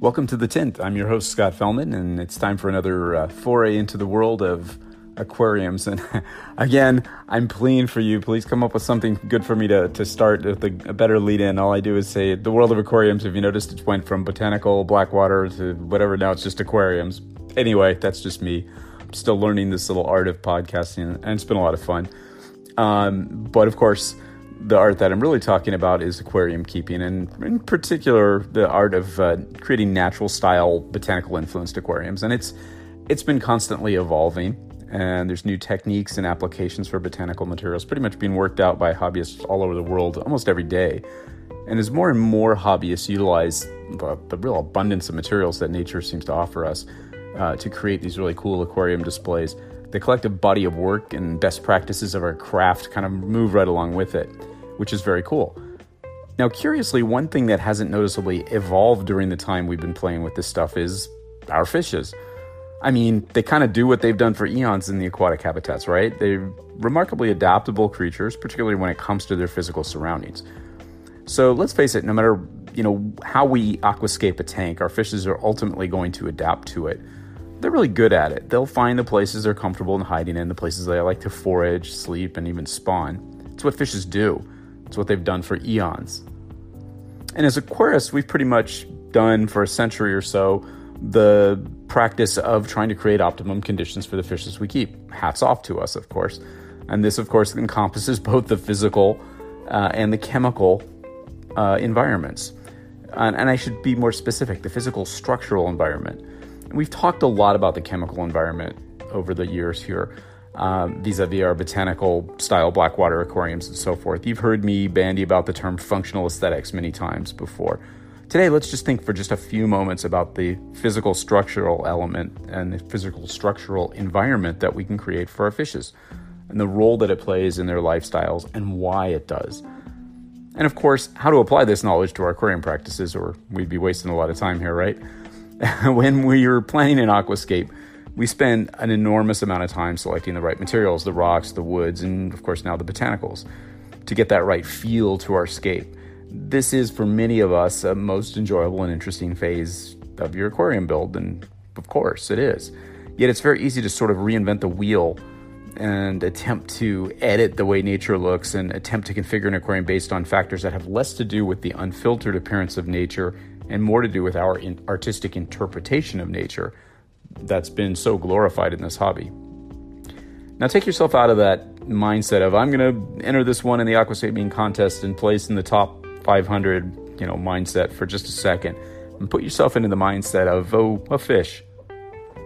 Welcome to The Tint. I'm your host, Scott Fellman, and it's time for another uh, foray into the world of aquariums. And again, I'm pleading for you. Please come up with something good for me to, to start with a, a better lead in. All I do is say the world of aquariums. If you noticed, it went from botanical, blackwater to whatever. Now it's just aquariums. Anyway, that's just me. I'm still learning this little art of podcasting, and it's been a lot of fun. Um, but of course, the art that I'm really talking about is aquarium keeping, and in particular, the art of uh, creating natural style botanical influenced aquariums. And it's it's been constantly evolving, and there's new techniques and applications for botanical materials pretty much being worked out by hobbyists all over the world almost every day. And as more and more hobbyists utilize the, the real abundance of materials that nature seems to offer us uh, to create these really cool aquarium displays, the collective body of work and best practices of our craft kind of move right along with it, which is very cool. Now, curiously, one thing that hasn't noticeably evolved during the time we've been playing with this stuff is our fishes. I mean, they kind of do what they've done for eons in the aquatic habitats, right? They're remarkably adaptable creatures, particularly when it comes to their physical surroundings. So let's face it, no matter you know how we aquascape a tank, our fishes are ultimately going to adapt to it they're really good at it. They'll find the places they're comfortable in hiding in, the places they like to forage, sleep, and even spawn. It's what fishes do. It's what they've done for eons. And as aquarists, we've pretty much done for a century or so the practice of trying to create optimum conditions for the fishes we keep. Hats off to us, of course. And this, of course, encompasses both the physical uh, and the chemical uh, environments. And, and I should be more specific the physical structural environment. We've talked a lot about the chemical environment over the years here, vis a vis our botanical style blackwater aquariums and so forth. You've heard me bandy about the term functional aesthetics many times before. Today, let's just think for just a few moments about the physical structural element and the physical structural environment that we can create for our fishes and the role that it plays in their lifestyles and why it does. And of course, how to apply this knowledge to our aquarium practices, or we'd be wasting a lot of time here, right? when we are planning an aquascape, we spend an enormous amount of time selecting the right materials, the rocks, the woods, and of course now the botanicals, to get that right feel to our scape. This is, for many of us, a most enjoyable and interesting phase of your aquarium build, and of course it is. Yet it's very easy to sort of reinvent the wheel and attempt to edit the way nature looks and attempt to configure an aquarium based on factors that have less to do with the unfiltered appearance of nature and more to do with our artistic interpretation of nature that's been so glorified in this hobby. Now, take yourself out of that mindset of I'm going to enter this one in the aquascaping contest and place in the top 500, you know, mindset for just a second, and put yourself into the mindset of oh, a fish.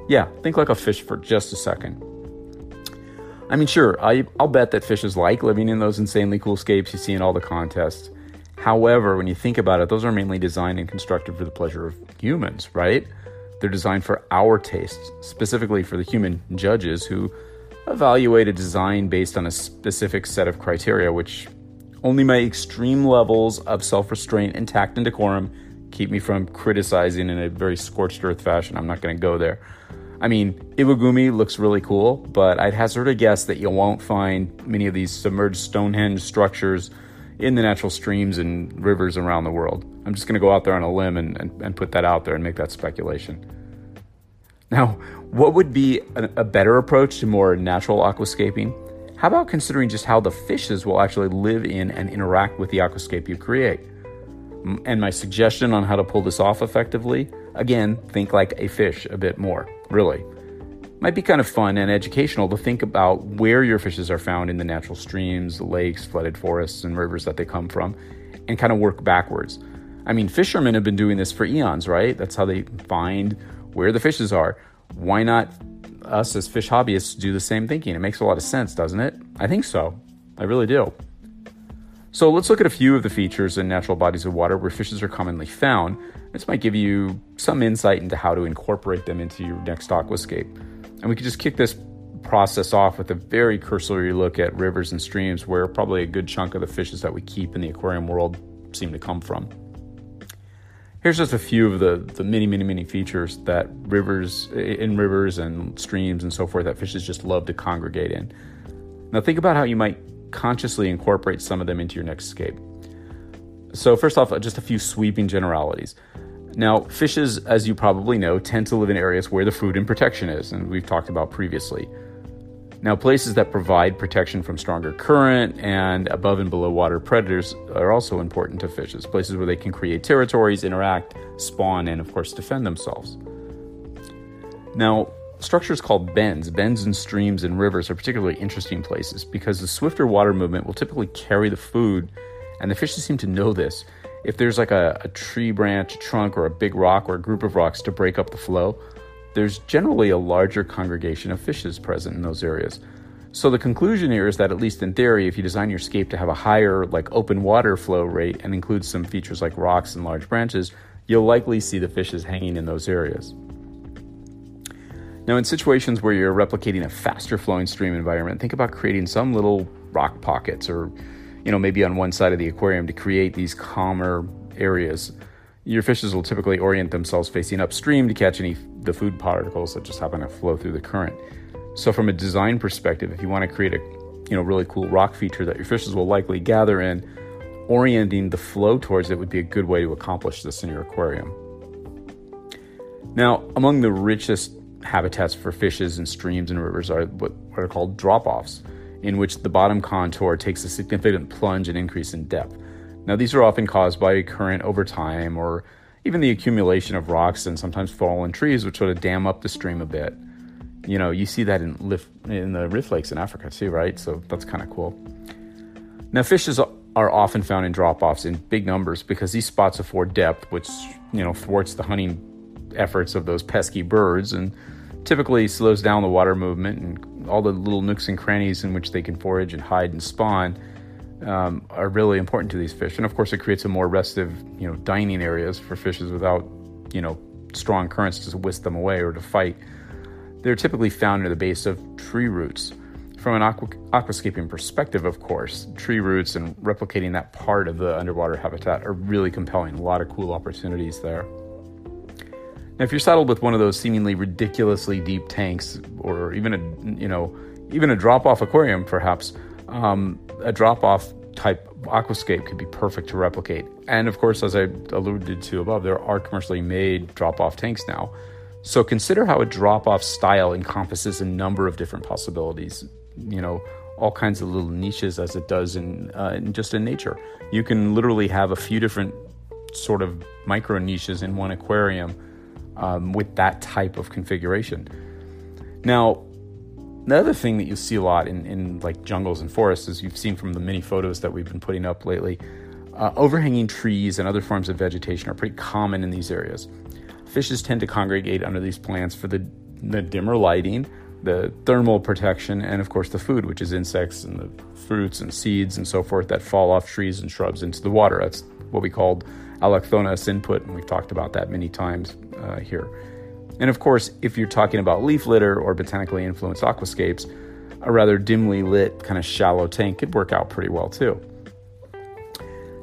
Yeah, think like a fish for just a second. I mean, sure, I, will bet that fishes like living in those insanely cool scapes you see in all the contests. However, when you think about it, those are mainly designed and constructed for the pleasure of humans, right? They're designed for our tastes, specifically for the human judges who evaluate a design based on a specific set of criteria, which only my extreme levels of self restraint and tact and decorum keep me from criticizing in a very scorched earth fashion. I'm not going to go there. I mean, Iwagumi looks really cool, but I'd hazard a guess that you won't find many of these submerged Stonehenge structures in the natural streams and rivers around the world. I'm just going to go out there on a limb and, and, and, put that out there and make that speculation. Now, what would be a, a better approach to more natural aquascaping? How about considering just how the fishes will actually live in and interact with the aquascape you create? And my suggestion on how to pull this off effectively again, think like a fish a bit more, really might be kind of fun and educational to think about where your fishes are found in the natural streams, lakes, flooded forests, and rivers that they come from, and kind of work backwards. I mean, fishermen have been doing this for eons, right? That's how they find where the fishes are. Why not us as fish hobbyists do the same thinking? It makes a lot of sense, doesn't it? I think so. I really do. So let's look at a few of the features in natural bodies of water where fishes are commonly found. This might give you some insight into how to incorporate them into your next aquascape. And we could just kick this process off with a very cursory look at rivers and streams where probably a good chunk of the fishes that we keep in the aquarium world seem to come from. Here's just a few of the, the many, many, many features that rivers, in rivers and streams and so forth, that fishes just love to congregate in. Now, think about how you might consciously incorporate some of them into your next scape. So, first off, uh, just a few sweeping generalities Now, fishes, as you probably know, tend to live in areas where the food and protection is, and we've talked about previously. Now, places that provide protection from stronger current and above and below water predators are also important to fishes, places where they can create territories, interact, spawn, and of course, defend themselves. Now, structures called bends, bends in streams and rivers, are particularly interesting places because the swifter water movement will typically carry the food, and the fishes seem to know this if there's like a, a tree branch, a trunk, or a big rock or a group of rocks to break up the flow, there's generally a larger congregation of fishes present in those areas. So the conclusion here is that at least in theory, if you design your scape to have a higher like open water flow rate and include some features like rocks and large branches, you'll likely see the fishes hanging in those areas. Now, in situations where you're replicating a faster flowing stream environment, think about creating some little rock pockets or you know, maybe on one side of the aquarium to create these calmer areas. Your fishes will typically orient themselves facing upstream to catch any the food particles that just happen to flow through the current. So from a design perspective, if you want to create a you know really cool rock feature that your fishes will likely gather in, orienting the flow towards it would be a good way to accomplish this in your aquarium. Now, among the richest habitats for fishes in streams and rivers are what are called drop-offs in which the bottom contour takes a significant plunge and increase in depth. Now, these are often caused by current over time or even the accumulation of rocks and sometimes fallen trees, which sort of dam up the stream a bit. You know, you see that in, in the rift lakes in Africa too, right? So that's kind of cool. Now, fishes are often found in drop offs in big numbers because these spots afford depth, which, you know, thwarts the hunting efforts of those pesky birds and typically slows down the water movement and all the little nooks and crannies in which they can forage and hide and spawn um, are really important to these fish. And of course, it creates a more restive, you know, dining areas for fishes without, you know, strong currents to whisk them away or to fight. They're typically found near the base of tree roots. From an aqua- aquascaping perspective, of course, tree roots and replicating that part of the underwater habitat are really compelling. A lot of cool opportunities there. Now, if you're saddled with one of those seemingly ridiculously deep tanks, or even a you know even a drop-off aquarium, perhaps um, a drop-off type aquascape could be perfect to replicate. And of course, as I alluded to above, there are commercially made drop-off tanks now. So consider how a drop-off style encompasses a number of different possibilities. You know, all kinds of little niches as it does in, uh, in just in nature. You can literally have a few different sort of micro niches in one aquarium um, with that type of configuration. Now, the other thing that you see a lot in, in like jungles and forests, as you've seen from the many photos that we've been putting up lately, uh, overhanging trees and other forms of vegetation are pretty common in these areas. Fishes tend to congregate under these plants for the, the dimmer lighting, the thermal protection, and of course the food, which is insects and the fruits and seeds and so forth that fall off trees and shrubs into the water. That's what we called allochthonous input, and we've talked about that many times uh, here. And of course, if you're talking about leaf litter or botanically influenced aquascapes, a rather dimly lit, kind of shallow tank could work out pretty well too.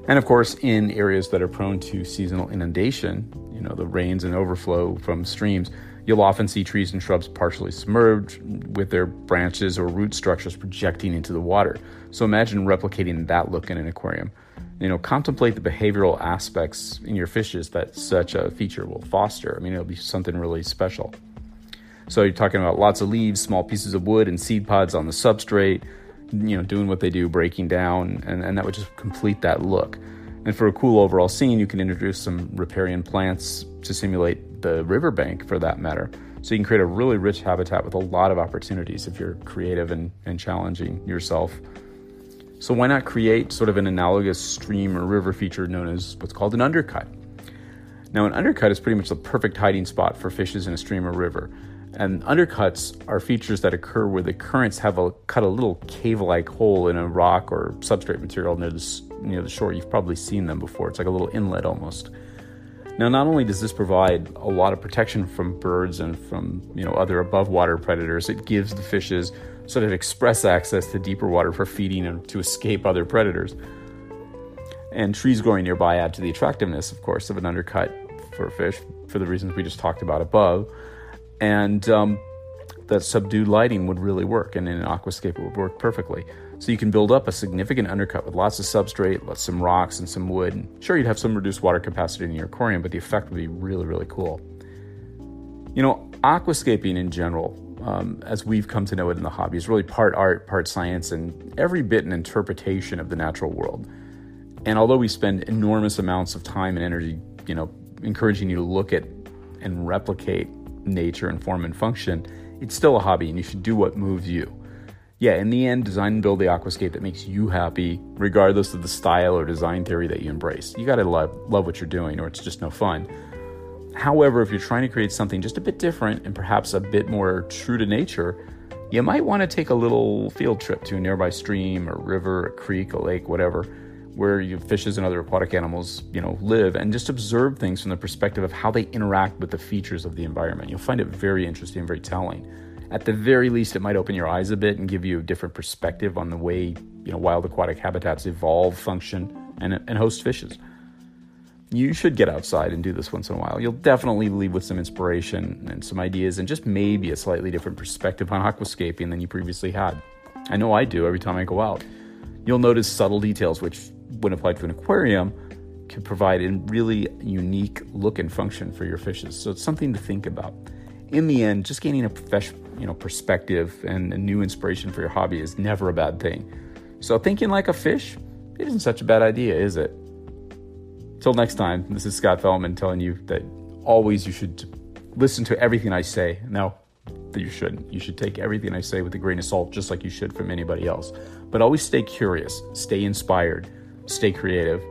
And of course, in areas that are prone to seasonal inundation, you know, the rains and overflow from streams, you'll often see trees and shrubs partially submerged with their branches or root structures projecting into the water. So imagine replicating that look in an aquarium you know, contemplate the behavioral aspects in your fishes that such a feature will foster. I mean, it'll be something really special. So you're talking about lots of leaves, small pieces of wood, and seed pods on the substrate, you know, doing what they do, breaking down, and, and that would just complete that look. And for a cool overall scene, you can introduce some riparian plants to simulate the riverbank for that matter. So you can create a really rich habitat with a lot of opportunities if you're creative and, and challenging yourself so why not create sort of an analogous stream or river feature known as what's called an undercut? Now, an undercut is pretty much the perfect hiding spot for fishes in a stream or river. And undercuts are features that occur where the currents have a, cut a little cave-like hole in a rock or substrate material near the, near the shore. You've probably seen them before. It's like a little inlet almost. Now, not only does this provide a lot of protection from birds and from you know other above water predators, it gives the fishes sort of express access to deeper water for feeding and to escape other predators. And trees growing nearby add to the attractiveness, of course, of an undercut for fish for the reasons we just talked about above. And um, that subdued lighting would really work, and in an aquascape it would work perfectly. So you can build up a significant undercut with lots of substrate, lots some rocks and some wood. Sure, you'd have some reduced water capacity in your aquarium, but the effect would be really, really cool. You know, aquascaping in general, um, as we've come to know it in the hobby, is really part art, part science, and every bit an interpretation of the natural world. And although we spend enormous amounts of time and energy, you know, encouraging you to look at and replicate nature and form and function, it's still a hobby and you should do what moves you yeah, in the end, design and build the aquascape that makes you happy, regardless of the style or design theory that you embrace. You gotta love, love what you're doing, or it's just no fun. However, if you're trying to create something just a bit different and perhaps a bit more true to nature, you might want to take a little field trip to a nearby stream or river, a creek, a lake, whatever, where your fishes and other aquatic animals, you know, live and just observe things from the perspective of how they interact with the features of the environment. You'll find it very interesting, very telling at the very least, it might open your eyes a bit and give you a different perspective on the way you know wild aquatic habitats evolve, function, and, and host fishes. You should get outside and do this once in a while. You'll definitely leave with some inspiration and some ideas, and just maybe a slightly different perspective on aquascaping than you previously had. I know I do every time I go out. You'll notice subtle details which, when applied to an aquarium, can provide a really unique look and function for your fishes. So it's something to think about. In the end, just gaining a professional you know perspective and a new inspiration for your hobby is never a bad thing. So thinking like a fish, isn't such a bad idea, is it? Till next time, this is Scott Fellman telling you that always you should listen to everything I say. No, that you shouldn't. You should take everything I say with a grain of salt, just like you should from anybody else. But always stay curious, stay inspired, stay creative,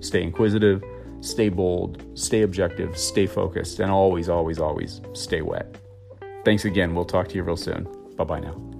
stay inquisitive, stay bold, stay objective, stay focused, and always, always, always stay wet. Thanks again. We'll talk to you real soon. Bye bye now.